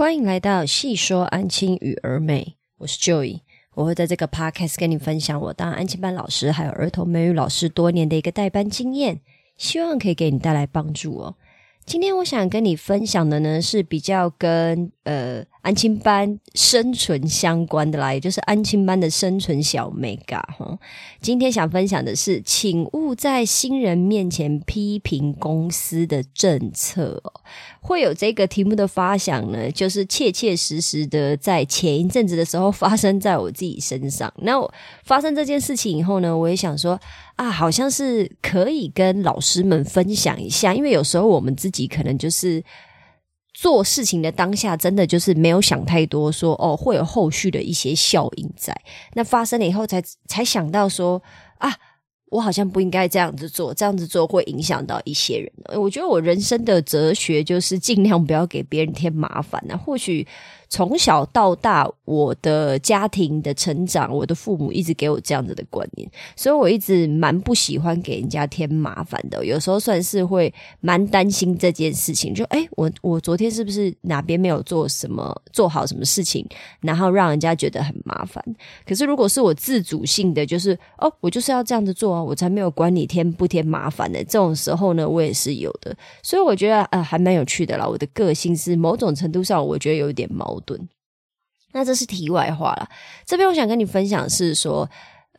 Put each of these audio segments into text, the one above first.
欢迎来到细说安亲与儿美，我是 Joy，我会在这个 podcast 跟你分享我当安亲班老师还有儿童美语老师多年的一个代班经验，希望可以给你带来帮助哦。今天我想跟你分享的呢是比较跟呃。安亲班生存相关的啦，也就是安亲班的生存小 mega 哈。今天想分享的是，请勿在新人面前批评公司的政策。会有这个题目的发想呢，就是切切实实的在前一阵子的时候发生在我自己身上。那发生这件事情以后呢，我也想说啊，好像是可以跟老师们分享一下，因为有时候我们自己可能就是。做事情的当下，真的就是没有想太多，说哦会有后续的一些效应在。那发生了以后，才才想到说啊，我好像不应该这样子做，这样子做会影响到一些人。我觉得我人生的哲学就是尽量不要给别人添麻烦啊。或许。从小到大，我的家庭的成长，我的父母一直给我这样子的观念，所以我一直蛮不喜欢给人家添麻烦的。有时候算是会蛮担心这件事情，就哎，我我昨天是不是哪边没有做什么做好什么事情，然后让人家觉得很麻烦？可是如果是我自主性的，就是哦，我就是要这样子做啊，我才没有管你添不添麻烦的。这种时候呢，我也是有的。所以我觉得呃，还蛮有趣的啦。我的个性是某种程度上，我觉得有一点矛。盾，那这是题外话了。这边我想跟你分享是说，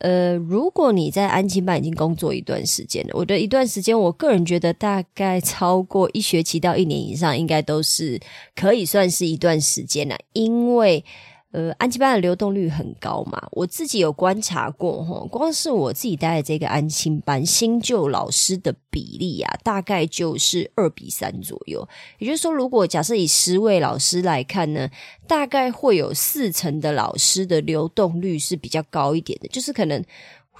呃，如果你在安亲班已经工作一段时间了，我的一段时间，我个人觉得大概超过一学期到一年以上，应该都是可以算是一段时间了，因为。呃，安亲班的流动率很高嘛，我自己有观察过哈，光是我自己待的这个安亲班，新旧老师的比例啊，大概就是二比三左右。也就是说，如果假设以十位老师来看呢，大概会有四成的老师的流动率是比较高一点的，就是可能。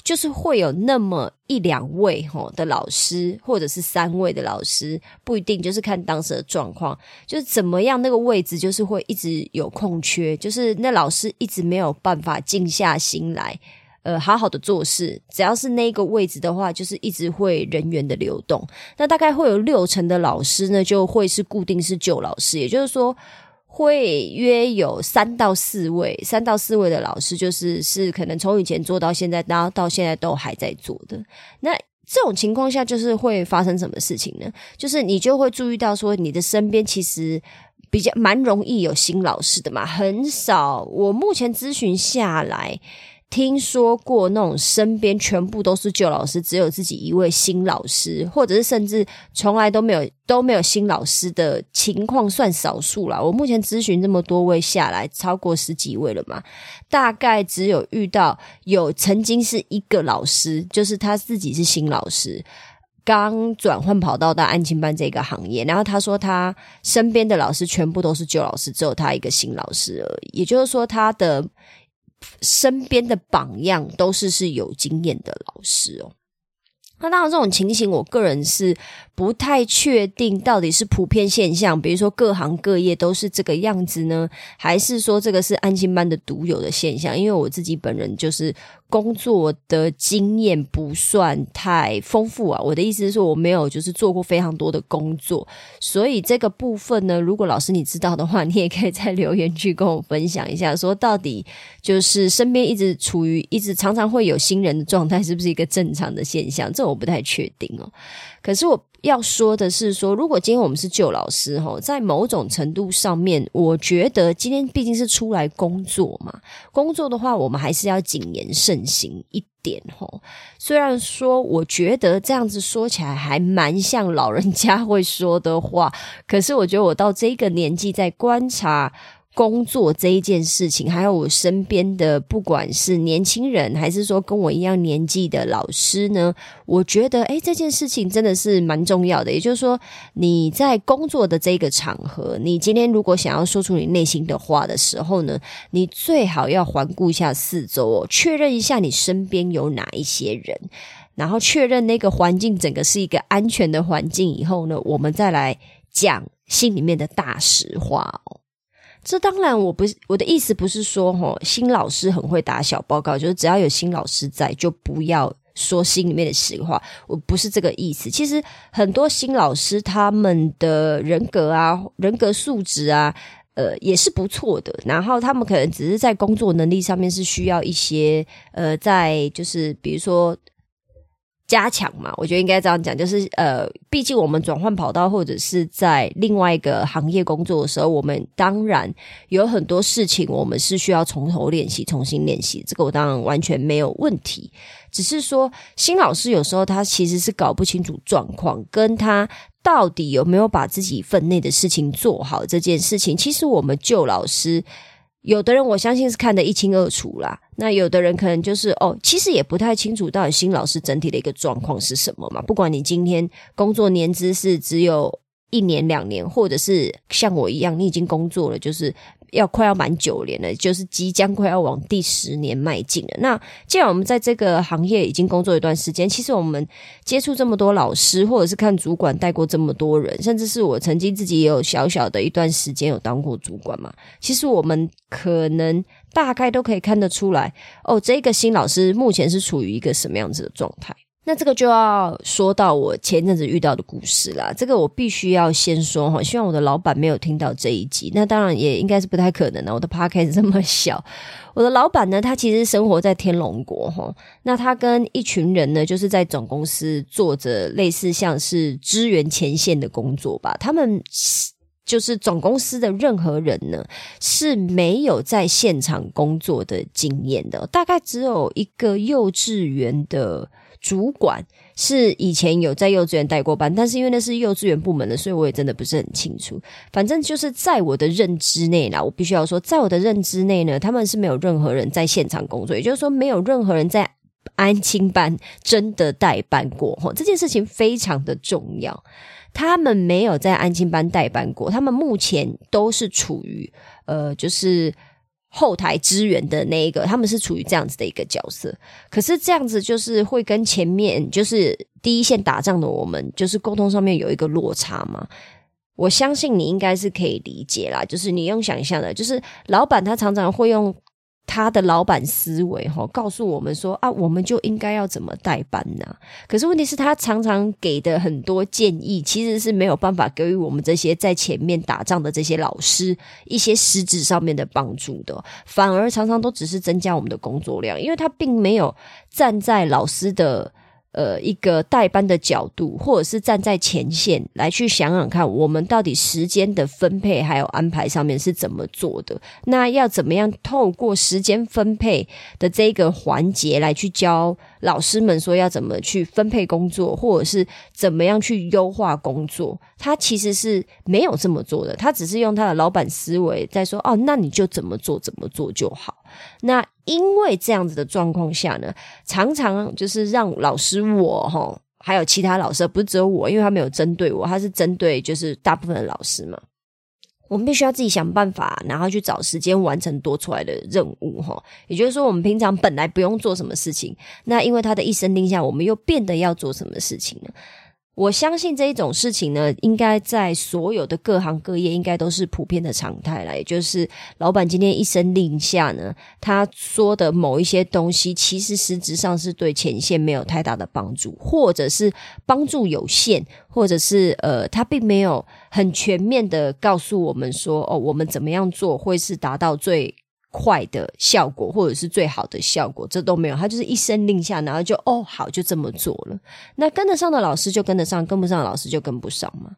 就是会有那么一两位哈的老师，或者是三位的老师，不一定，就是看当时的状况，就是怎么样那个位置，就是会一直有空缺，就是那老师一直没有办法静下心来，呃，好好的做事。只要是那个位置的话，就是一直会人员的流动。那大概会有六成的老师呢，就会是固定是旧老师，也就是说。会约有三到四位，三到四位的老师，就是是可能从以前做到现在，然后到现在都还在做的。那这种情况下，就是会发生什么事情呢？就是你就会注意到说，你的身边其实比较蛮容易有新老师的嘛，很少。我目前咨询下来。听说过那种身边全部都是旧老师，只有自己一位新老师，或者是甚至从来都没有都没有新老师的情况，算少数了。我目前咨询这么多位下来，超过十几位了嘛，大概只有遇到有曾经是一个老师，就是他自己是新老师，刚转换跑道到安亲班这个行业，然后他说他身边的老师全部都是旧老师，只有他一个新老师而已。也就是说，他的。身边的榜样都是是有经验的老师哦。那当然，这种情形，我个人是不太确定到底是普遍现象，比如说各行各业都是这个样子呢，还是说这个是安心班的独有的现象？因为我自己本人就是。工作的经验不算太丰富啊，我的意思是说我没有就是做过非常多的工作，所以这个部分呢，如果老师你知道的话，你也可以在留言区跟我分享一下，说到底就是身边一直处于一直常常会有新人的状态，是不是一个正常的现象？这种我不太确定哦。可是我。要说的是，说如果今天我们是旧老师哈，在某种程度上面，我觉得今天毕竟是出来工作嘛，工作的话，我们还是要谨言慎行一点哈。虽然说，我觉得这样子说起来还蛮像老人家会说的话，可是我觉得我到这个年纪在观察。工作这一件事情，还有我身边的，不管是年轻人，还是说跟我一样年纪的老师呢，我觉得，诶，这件事情真的是蛮重要的。也就是说，你在工作的这个场合，你今天如果想要说出你内心的话的时候呢，你最好要环顾一下四周哦，确认一下你身边有哪一些人，然后确认那个环境整个是一个安全的环境以后呢，我们再来讲心里面的大实话哦。这当然，我不是我的意思，不是说哈新老师很会打小报告，就是只要有新老师在，就不要说心里面的实话。我不是这个意思。其实很多新老师他们的人格啊、人格素质啊，呃，也是不错的。然后他们可能只是在工作能力上面是需要一些呃，在就是比如说加强嘛，我觉得应该这样讲，就是呃，毕竟我们转换跑道或者是在另外一个行业工作的时候，我们当然有很多事情我们是需要从头练习、重新练习。这个我当然完全没有问题，只是说新老师有时候他其实是搞不清楚状况，跟他。到底有没有把自己分内的事情做好？这件事情，其实我们旧老师，有的人我相信是看得一清二楚啦。那有的人可能就是哦，其实也不太清楚到底新老师整体的一个状况是什么嘛。不管你今天工作年资是只有一年两年，或者是像我一样，你已经工作了，就是。要快要满九年了，就是即将快要往第十年迈进了。那既然我们在这个行业已经工作一段时间，其实我们接触这么多老师，或者是看主管带过这么多人，甚至是我曾经自己也有小小的一段时间有当过主管嘛。其实我们可能大概都可以看得出来，哦，这个新老师目前是处于一个什么样子的状态。那这个就要说到我前阵子遇到的故事啦。这个我必须要先说哈，希望我的老板没有听到这一集。那当然也应该是不太可能的。我的 p a r k 这么小，我的老板呢，他其实生活在天龙国哈。那他跟一群人呢，就是在总公司做着类似像是支援前线的工作吧。他们就是总公司的任何人呢，是没有在现场工作的经验的，大概只有一个幼稚园的。主管是以前有在幼稚园带过班，但是因为那是幼稚园部门的，所以我也真的不是很清楚。反正就是在我的认知内啦，我必须要说，在我的认知内呢，他们是没有任何人在现场工作，也就是说，没有任何人在安亲班真的代班过。哈，这件事情非常的重要。他们没有在安亲班代班过，他们目前都是处于呃，就是。后台支援的那一个，他们是处于这样子的一个角色，可是这样子就是会跟前面就是第一线打仗的我们，就是沟通上面有一个落差嘛。我相信你应该是可以理解啦，就是你用想象的，就是老板他常常会用。他的老板思维哈，告诉我们说啊，我们就应该要怎么代班呢？可是问题是，他常常给的很多建议，其实是没有办法给予我们这些在前面打仗的这些老师一些实质上面的帮助的，反而常常都只是增加我们的工作量，因为他并没有站在老师的。呃，一个代班的角度，或者是站在前线来去想想看，我们到底时间的分配还有安排上面是怎么做的？那要怎么样透过时间分配的这个环节来去教老师们说要怎么去分配工作，或者是怎么样去优化工作？他其实是没有这么做的，他只是用他的老板思维在说：“哦，那你就怎么做怎么做就好。”那。因为这样子的状况下呢，常常就是让老师我哈，还有其他老师，不是只有我，因为他没有针对我，他是针对就是大部分的老师嘛。我们必须要自己想办法，然后去找时间完成多出来的任务哈。也就是说，我们平常本来不用做什么事情，那因为他的一声令下，我们又变得要做什么事情呢？我相信这一种事情呢，应该在所有的各行各业应该都是普遍的常态了。也就是老板今天一声令下呢，他说的某一些东西，其实实质上是对前线没有太大的帮助，或者是帮助有限，或者是呃，他并没有很全面的告诉我们说，哦，我们怎么样做会是达到最。快的效果，或者是最好的效果，这都没有。他就是一声令下，然后就哦好，就这么做了。那跟得上的老师就跟得上，跟不上的老师就跟不上嘛。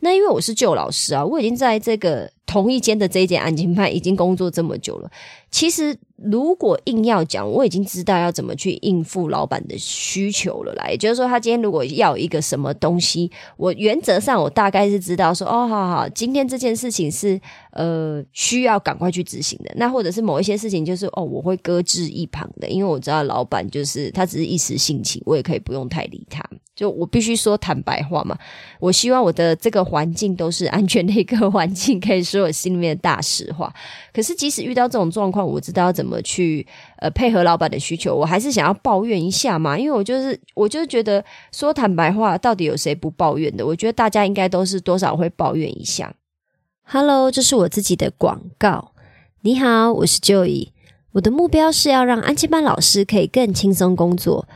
那因为我是旧老师啊，我已经在这个同一间的这一间安静派已经工作这么久了。其实如果硬要讲，我已经知道要怎么去应付老板的需求了啦。也就是说，他今天如果要一个什么东西，我原则上我大概是知道说，哦，好好，今天这件事情是呃需要赶快去执行的。那或者是某一些事情，就是哦，我会搁置一旁的，因为我知道老板就是他只是一时兴起，我也可以不用太理他。就我必须说坦白话嘛，我希望我的这个环境都是安全的一个环境，可以说我心里面的大实话。可是即使遇到这种状况，我知道要怎么去呃配合老板的需求，我还是想要抱怨一下嘛，因为我就是我就是觉得说坦白话，到底有谁不抱怨的？我觉得大家应该都是多少会抱怨一下。Hello，这是我自己的广告。你好，我是 Joey，我的目标是要让安琪班老师可以更轻松工作。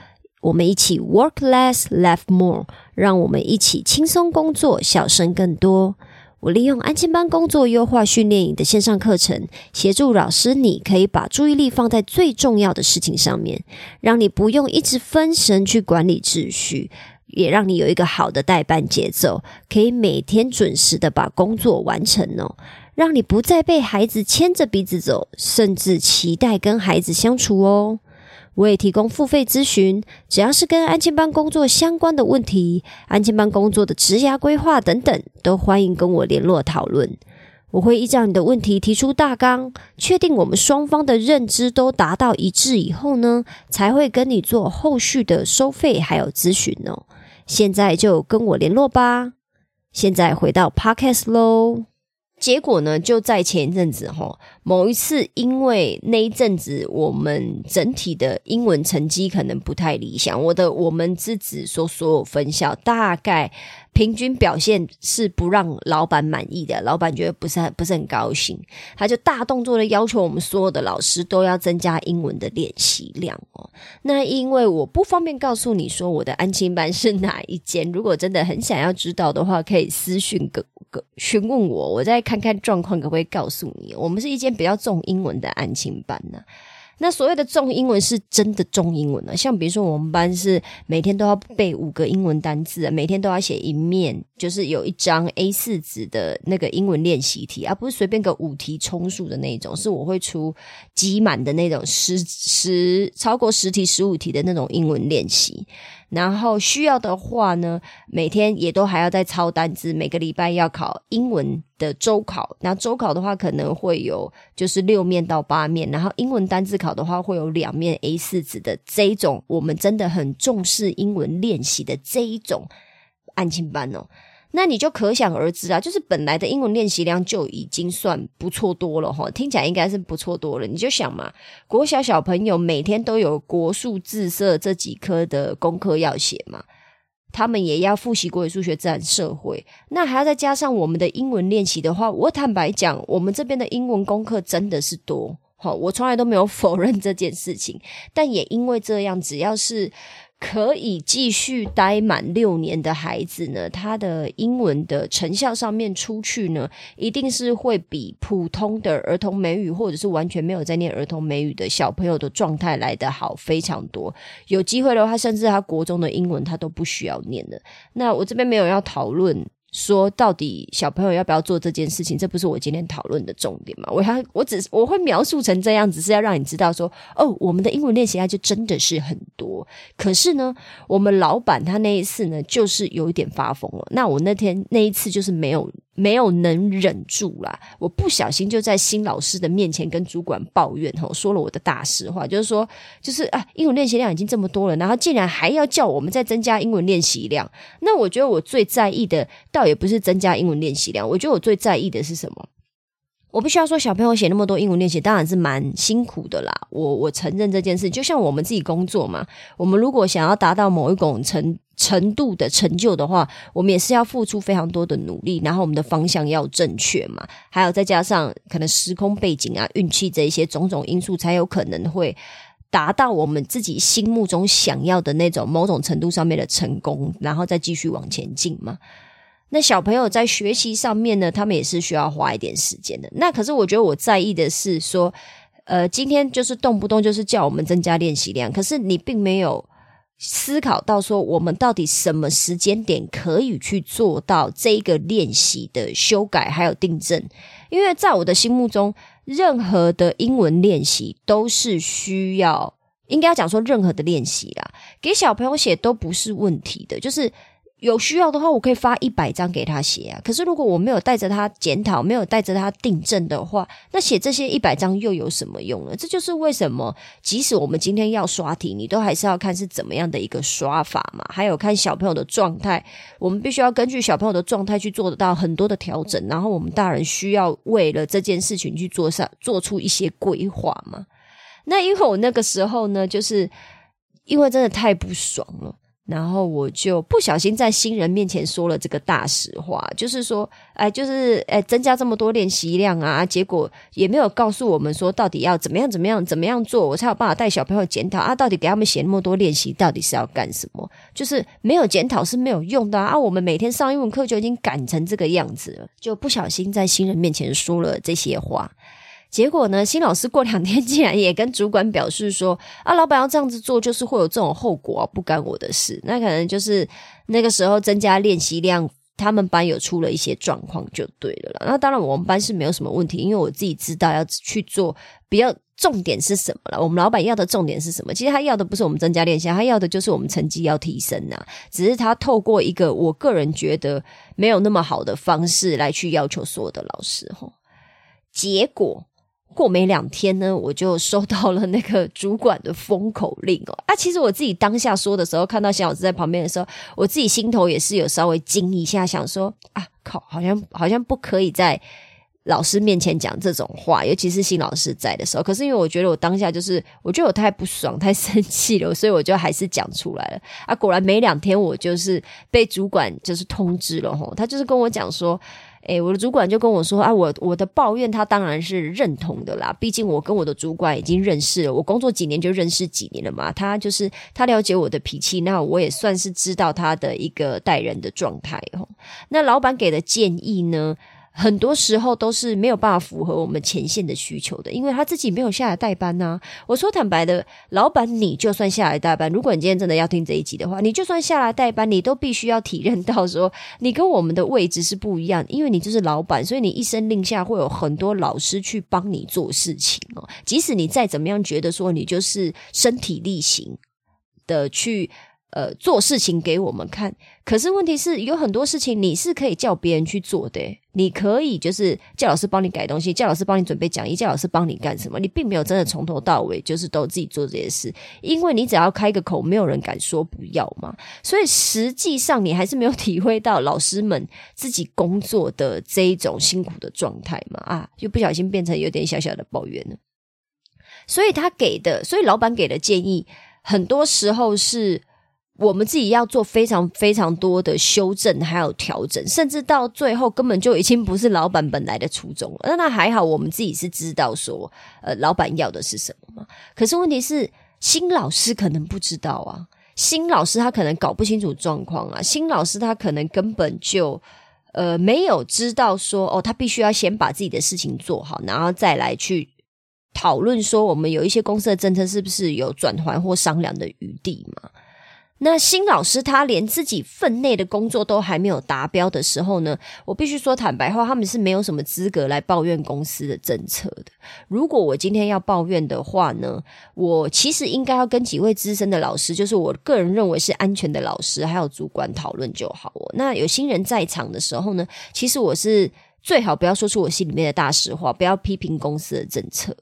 我们一起 work less, laugh more，让我们一起轻松工作，笑声更多。我利用安亲班工作优化训练营的线上课程，协助老师，你可以把注意力放在最重要的事情上面，让你不用一直分神去管理秩序，也让你有一个好的代班节奏，可以每天准时的把工作完成哦。让你不再被孩子牵着鼻子走，甚至期待跟孩子相处哦。我也提供付费咨询，只要是跟安亲班工作相关的问题，安亲班工作的职涯规划等等，都欢迎跟我联络讨论。我会依照你的问题提出大纲，确定我们双方的认知都达到一致以后呢，才会跟你做后续的收费还有咨询哦。现在就跟我联络吧。现在回到 Podcast 喽。结果呢，就在前一阵子哈，某一次，因为那一阵子我们整体的英文成绩可能不太理想，我的我们之子说所有分校大概。平均表现是不让老板满意的，老板觉得不是很不是很高兴，他就大动作的要求我们所有的老师都要增加英文的练习量哦。那因为我不方便告诉你说我的安亲班是哪一间，如果真的很想要知道的话，可以私讯个个询问我，我再看看状况可不可以告诉你。我们是一间比较重英文的安亲班呢。那所谓的重英文是真的重英文啊，像比如说我们班是每天都要背五个英文单字，每天都要写一面，就是有一张 A 四纸的那个英文练习题，而不是随便个五题充数的那种，是我会出积满的那种十十超过十题十五题的那种英文练习。然后需要的话呢，每天也都还要再抄单字，每个礼拜要考英文的周考。那周考的话，可能会有就是六面到八面，然后英文单字考的话，会有两面 A 四纸的这一种。我们真的很重视英文练习的这一种案情班哦。那你就可想而知啊，就是本来的英文练习量就已经算不错多了哈，听起来应该是不错多了。你就想嘛，国小小朋友每天都有国数、字社这几科的功课要写嘛，他们也要复习国语、数学、自然、社会，那还要再加上我们的英文练习的话，我坦白讲，我们这边的英文功课真的是多，好，我从来都没有否认这件事情，但也因为这样，只要是。可以继续待满六年的孩子呢，他的英文的成效上面出去呢，一定是会比普通的儿童美语或者是完全没有在念儿童美语的小朋友的状态来得好非常多。有机会的话，甚至他国中的英文他都不需要念的。那我这边没有要讨论。说到底，小朋友要不要做这件事情？这不是我今天讨论的重点嘛？我还我只我会描述成这样，只是要让你知道说，哦，我们的英文练习量就真的是很多。可是呢，我们老板他那一次呢，就是有一点发疯了。那我那天那一次就是没有。没有能忍住啦，我不小心就在新老师的面前跟主管抱怨吼，说了我的大实话，就是说，就是啊，英文练习量已经这么多了，然后竟然还要叫我们再增加英文练习量。那我觉得我最在意的，倒也不是增加英文练习量，我觉得我最在意的是什么？我必须要说，小朋友写那么多英文练习，当然是蛮辛苦的啦。我我承认这件事，就像我们自己工作嘛，我们如果想要达到某一种程。程度的成就的话，我们也是要付出非常多的努力，然后我们的方向要正确嘛，还有再加上可能时空背景啊、运气这一些种种因素，才有可能会达到我们自己心目中想要的那种某种程度上面的成功，然后再继续往前进嘛。那小朋友在学习上面呢，他们也是需要花一点时间的。那可是我觉得我在意的是说，呃，今天就是动不动就是叫我们增加练习量，可是你并没有。思考到说，我们到底什么时间点可以去做到这个练习的修改还有订正？因为在我的心目中，任何的英文练习都是需要，应该讲说任何的练习啦，给小朋友写都不是问题的，就是。有需要的话，我可以发一百张给他写啊。可是如果我没有带着他检讨，没有带着他订正的话，那写这些一百张又有什么用呢？这就是为什么，即使我们今天要刷题，你都还是要看是怎么样的一个刷法嘛。还有看小朋友的状态，我们必须要根据小朋友的状态去做得到很多的调整。然后我们大人需要为了这件事情去做上做出一些规划嘛。那因为我那个时候呢，就是因为真的太不爽了。然后我就不小心在新人面前说了这个大实话，就是说，哎，就是哎，增加这么多练习量啊，结果也没有告诉我们说到底要怎么样怎么样怎么样做，我才有办法带小朋友检讨啊，到底给他们写那么多练习，到底是要干什么？就是没有检讨是没有用的啊！我们每天上英文课就已经赶成这个样子了，就不小心在新人面前说了这些话。结果呢？新老师过两天竟然也跟主管表示说：“啊，老板要这样子做，就是会有这种后果，不干我的事。”那可能就是那个时候增加练习量，他们班有出了一些状况，就对了啦。那当然，我们班是没有什么问题，因为我自己知道要去做。比较重点是什么了？我们老板要的重点是什么？其实他要的不是我们增加练习，他要的就是我们成绩要提升呐。只是他透过一个我个人觉得没有那么好的方式来去要求所有的老师吼。结果。过没两天呢，我就收到了那个主管的封口令哦。啊，其实我自己当下说的时候，看到小老师在旁边的时候，我自己心头也是有稍微惊一下，想说啊，靠，好像好像不可以在老师面前讲这种话，尤其是新老师在的时候。可是因为我觉得我当下就是，我觉得我太不爽、太生气了，所以我就还是讲出来了。啊，果然没两天，我就是被主管就是通知了吼，他就是跟我讲说。诶，我的主管就跟我说啊，我我的抱怨他当然是认同的啦，毕竟我跟我的主管已经认识了，我工作几年就认识几年了嘛。他就是他了解我的脾气，那我也算是知道他的一个待人的状态哦。那老板给的建议呢？很多时候都是没有办法符合我们前线的需求的，因为他自己没有下来代班呐。我说坦白的，老板，你就算下来代班，如果你今天真的要听这一集的话，你就算下来代班，你都必须要体认到说，你跟我们的位置是不一样，因为你就是老板，所以你一声令下会有很多老师去帮你做事情哦。即使你再怎么样觉得说你就是身体力行的去。呃，做事情给我们看，可是问题是有很多事情你是可以叫别人去做的。你可以就是叫老师帮你改东西，叫老师帮你准备讲义，叫老师帮你干什么？你并没有真的从头到尾就是都自己做这些事，因为你只要开个口，没有人敢说不要嘛。所以实际上你还是没有体会到老师们自己工作的这一种辛苦的状态嘛？啊，就不小心变成有点小小的抱怨了。所以他给的，所以老板给的建议，很多时候是。我们自己要做非常非常多的修正，还有调整，甚至到最后根本就已经不是老板本来的初衷了。那那还好，我们自己是知道说，呃，老板要的是什么嘛。可是问题是，新老师可能不知道啊，新老师他可能搞不清楚状况啊，新老师他可能根本就呃没有知道说，哦，他必须要先把自己的事情做好，然后再来去讨论说，我们有一些公司的政策是不是有转换或商量的余地嘛。那新老师他连自己分内的工作都还没有达标的时候呢，我必须说坦白话，他们是没有什么资格来抱怨公司的政策的。如果我今天要抱怨的话呢，我其实应该要跟几位资深的老师，就是我个人认为是安全的老师，还有主管讨论就好。那有新人在场的时候呢，其实我是最好不要说出我心里面的大实话，不要批评公司的政策。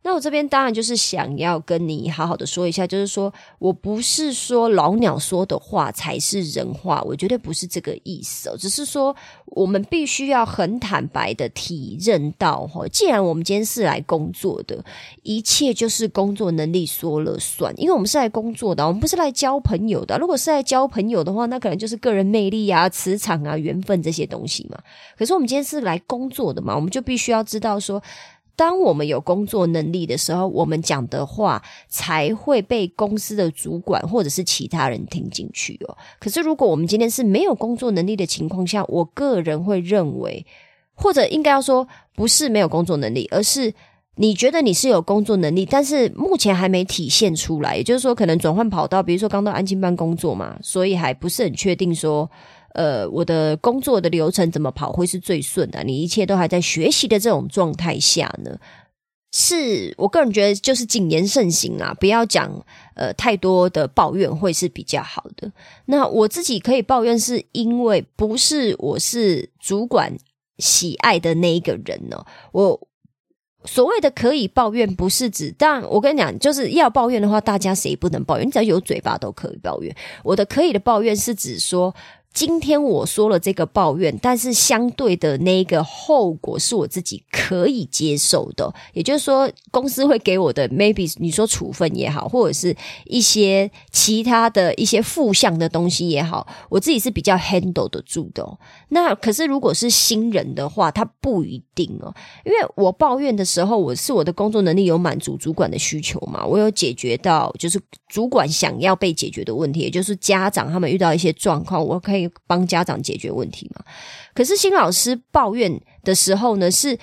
那我这边当然就是想要跟你好好的说一下，就是说我不是说老鸟说的话才是人话，我绝对不是这个意思哦。只是说我们必须要很坦白的体认到，哈，既然我们今天是来工作的，一切就是工作能力说了算，因为我们是来工作的，我们不是来交朋友的。如果是来交朋友的话，那可能就是个人魅力啊、磁场啊、缘分这些东西嘛。可是我们今天是来工作的嘛，我们就必须要知道说。当我们有工作能力的时候，我们讲的话才会被公司的主管或者是其他人听进去哦。可是，如果我们今天是没有工作能力的情况下，我个人会认为，或者应该要说，不是没有工作能力，而是你觉得你是有工作能力，但是目前还没体现出来。也就是说，可能转换跑道，比如说刚到安静班工作嘛，所以还不是很确定说。呃，我的工作的流程怎么跑会是最顺的？你一切都还在学习的这种状态下呢？是我个人觉得就是谨言慎行啊，不要讲呃太多的抱怨会是比较好的。那我自己可以抱怨，是因为不是我是主管喜爱的那一个人呢，我。所谓的可以抱怨，不是指，但我跟你讲，就是要抱怨的话，大家谁不能抱怨？你只要有嘴巴都可以抱怨。我的可以的抱怨是指说，今天我说了这个抱怨，但是相对的那个后果是我自己可以接受的，也就是说，公司会给我的 maybe 你说处分也好，或者是一些其他的一些负向的东西也好，我自己是比较 handle 得住的。那可是如果是新人的话，他不一定哦，因为我抱怨的时候，我是我的工作能力有满足主管的需求嘛，我有解决到就是主管想要被解决的问题，也就是家长他们遇到一些状况，我可以。帮家长解决问题嘛？可是新老师抱怨的时候呢，是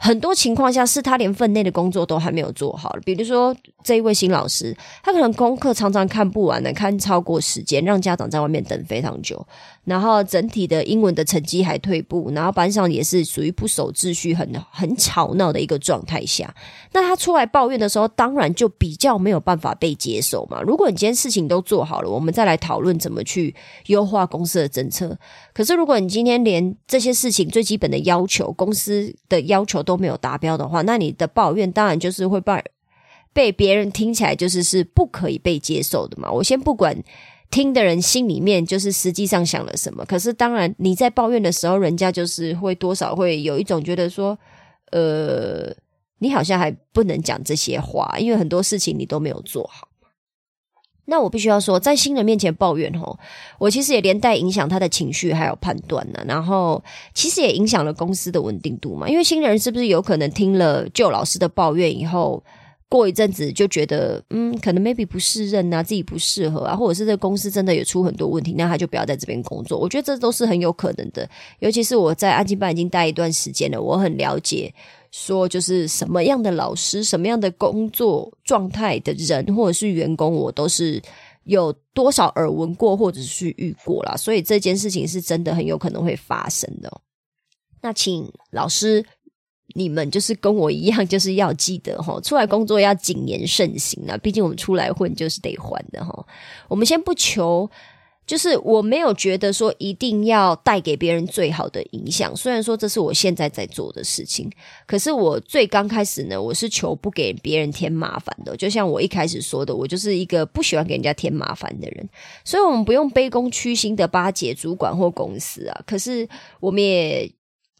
很多情况下是他连分内的工作都还没有做好。比如说这一位新老师，他可能功课常常看不完的，看超过时间，让家长在外面等非常久。然后整体的英文的成绩还退步，然后班上也是属于不守秩序、很很吵闹的一个状态下。那他出来抱怨的时候，当然就比较没有办法被接受嘛。如果你今天事情都做好了，我们再来讨论怎么去优化公司的政策。可是如果你今天连这些事情最基本的要求、公司的要求都没有达标的话，那你的抱怨当然就是会被被别人听起来就是是不可以被接受的嘛。我先不管。听的人心里面就是实际上想了什么，可是当然你在抱怨的时候，人家就是会多少会有一种觉得说，呃，你好像还不能讲这些话，因为很多事情你都没有做好。那我必须要说，在新人面前抱怨吼，我其实也连带影响他的情绪还有判断呢，然后其实也影响了公司的稳定度嘛，因为新人是不是有可能听了旧老师的抱怨以后？过一阵子就觉得，嗯，可能 maybe 不适任啊，自己不适合啊，或者是这公司真的有出很多问题，那他就不要在这边工作。我觉得这都是很有可能的。尤其是我在安静班已经待一段时间了，我很了解，说就是什么样的老师、什么样的工作状态的人，或者是员工，我都是有多少耳闻过，或者是遇过啦。所以这件事情是真的很有可能会发生的。那请老师。你们就是跟我一样，就是要记得哈，出来工作要谨言慎行啊！毕竟我们出来混就是得还的哈。我们先不求，就是我没有觉得说一定要带给别人最好的影响。虽然说这是我现在在做的事情，可是我最刚开始呢，我是求不给别人添麻烦的。就像我一开始说的，我就是一个不喜欢给人家添麻烦的人。所以，我们不用卑躬屈膝的巴结主管或公司啊。可是，我们也。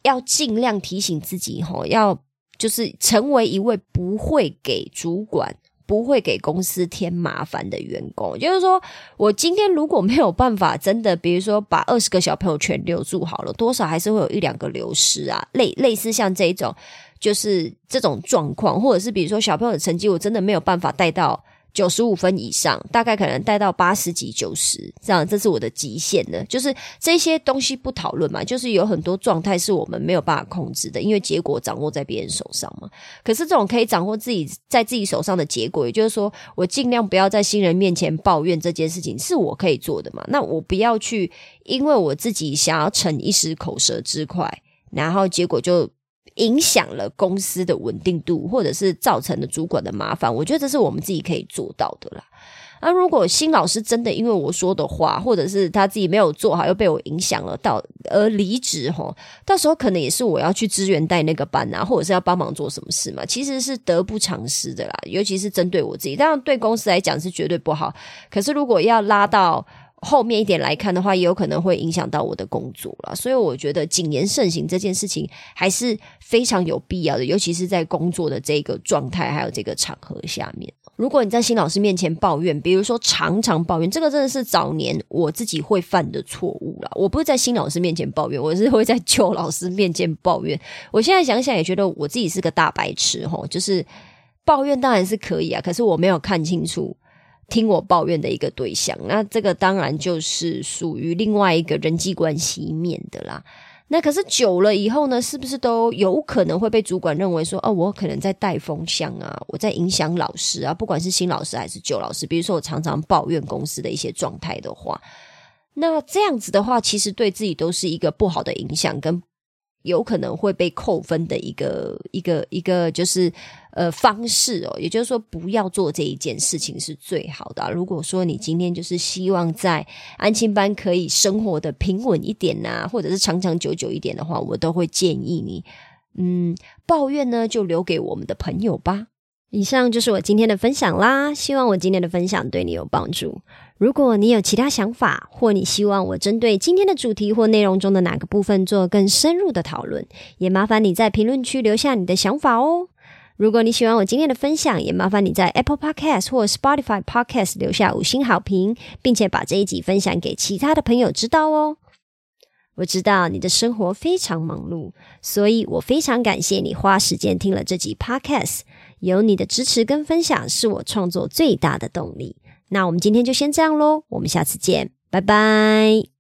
要尽量提醒自己，吼，要就是成为一位不会给主管、不会给公司添麻烦的员工。就是说，我今天如果没有办法，真的，比如说把二十个小朋友全留住好了，多少还是会有一两个流失啊。类类似像这种，就是这种状况，或者是比如说小朋友的成绩，我真的没有办法带到。九十五分以上，大概可能带到八十几、九十这样，这是我的极限的。就是这些东西不讨论嘛，就是有很多状态是我们没有办法控制的，因为结果掌握在别人手上嘛。可是这种可以掌握自己在自己手上的结果，也就是说，我尽量不要在新人面前抱怨这件事情，是我可以做的嘛？那我不要去，因为我自己想要逞一时口舌之快，然后结果就。影响了公司的稳定度，或者是造成了主管的麻烦，我觉得这是我们自己可以做到的啦。那如果新老师真的因为我说的话，或者是他自己没有做好，又被我影响了到而离职哈，到时候可能也是我要去支援带那个班啊，或者是要帮忙做什么事嘛，其实是得不偿失的啦。尤其是针对我自己，当然对公司来讲是绝对不好。可是如果要拉到。后面一点来看的话，也有可能会影响到我的工作了，所以我觉得谨言慎行这件事情还是非常有必要的，尤其是在工作的这个状态还有这个场合下面。如果你在新老师面前抱怨，比如说常常抱怨，这个真的是早年我自己会犯的错误了。我不是在新老师面前抱怨，我是会在旧老师面前抱怨。我现在想想也觉得我自己是个大白痴吼，就是抱怨当然是可以啊，可是我没有看清楚。听我抱怨的一个对象，那这个当然就是属于另外一个人际关系面的啦。那可是久了以后呢，是不是都有可能会被主管认为说，哦，我可能在带风向啊，我在影响老师啊，不管是新老师还是旧老师。比如说我常常抱怨公司的一些状态的话，那这样子的话，其实对自己都是一个不好的影响跟。有可能会被扣分的一个一个一个就是呃方式哦，也就是说不要做这一件事情是最好的。如果说你今天就是希望在安亲班可以生活的平稳一点呐，或者是长长久久一点的话，我都会建议你，嗯，抱怨呢就留给我们的朋友吧。以上就是我今天的分享啦，希望我今天的分享对你有帮助。如果你有其他想法，或你希望我针对今天的主题或内容中的哪个部分做更深入的讨论，也麻烦你在评论区留下你的想法哦。如果你喜欢我今天的分享，也麻烦你在 Apple Podcast 或 Spotify Podcast 留下五星好评，并且把这一集分享给其他的朋友知道哦。我知道你的生活非常忙碌，所以我非常感谢你花时间听了这集 Podcast。有你的支持跟分享，是我创作最大的动力。那我们今天就先这样喽，我们下次见，拜拜。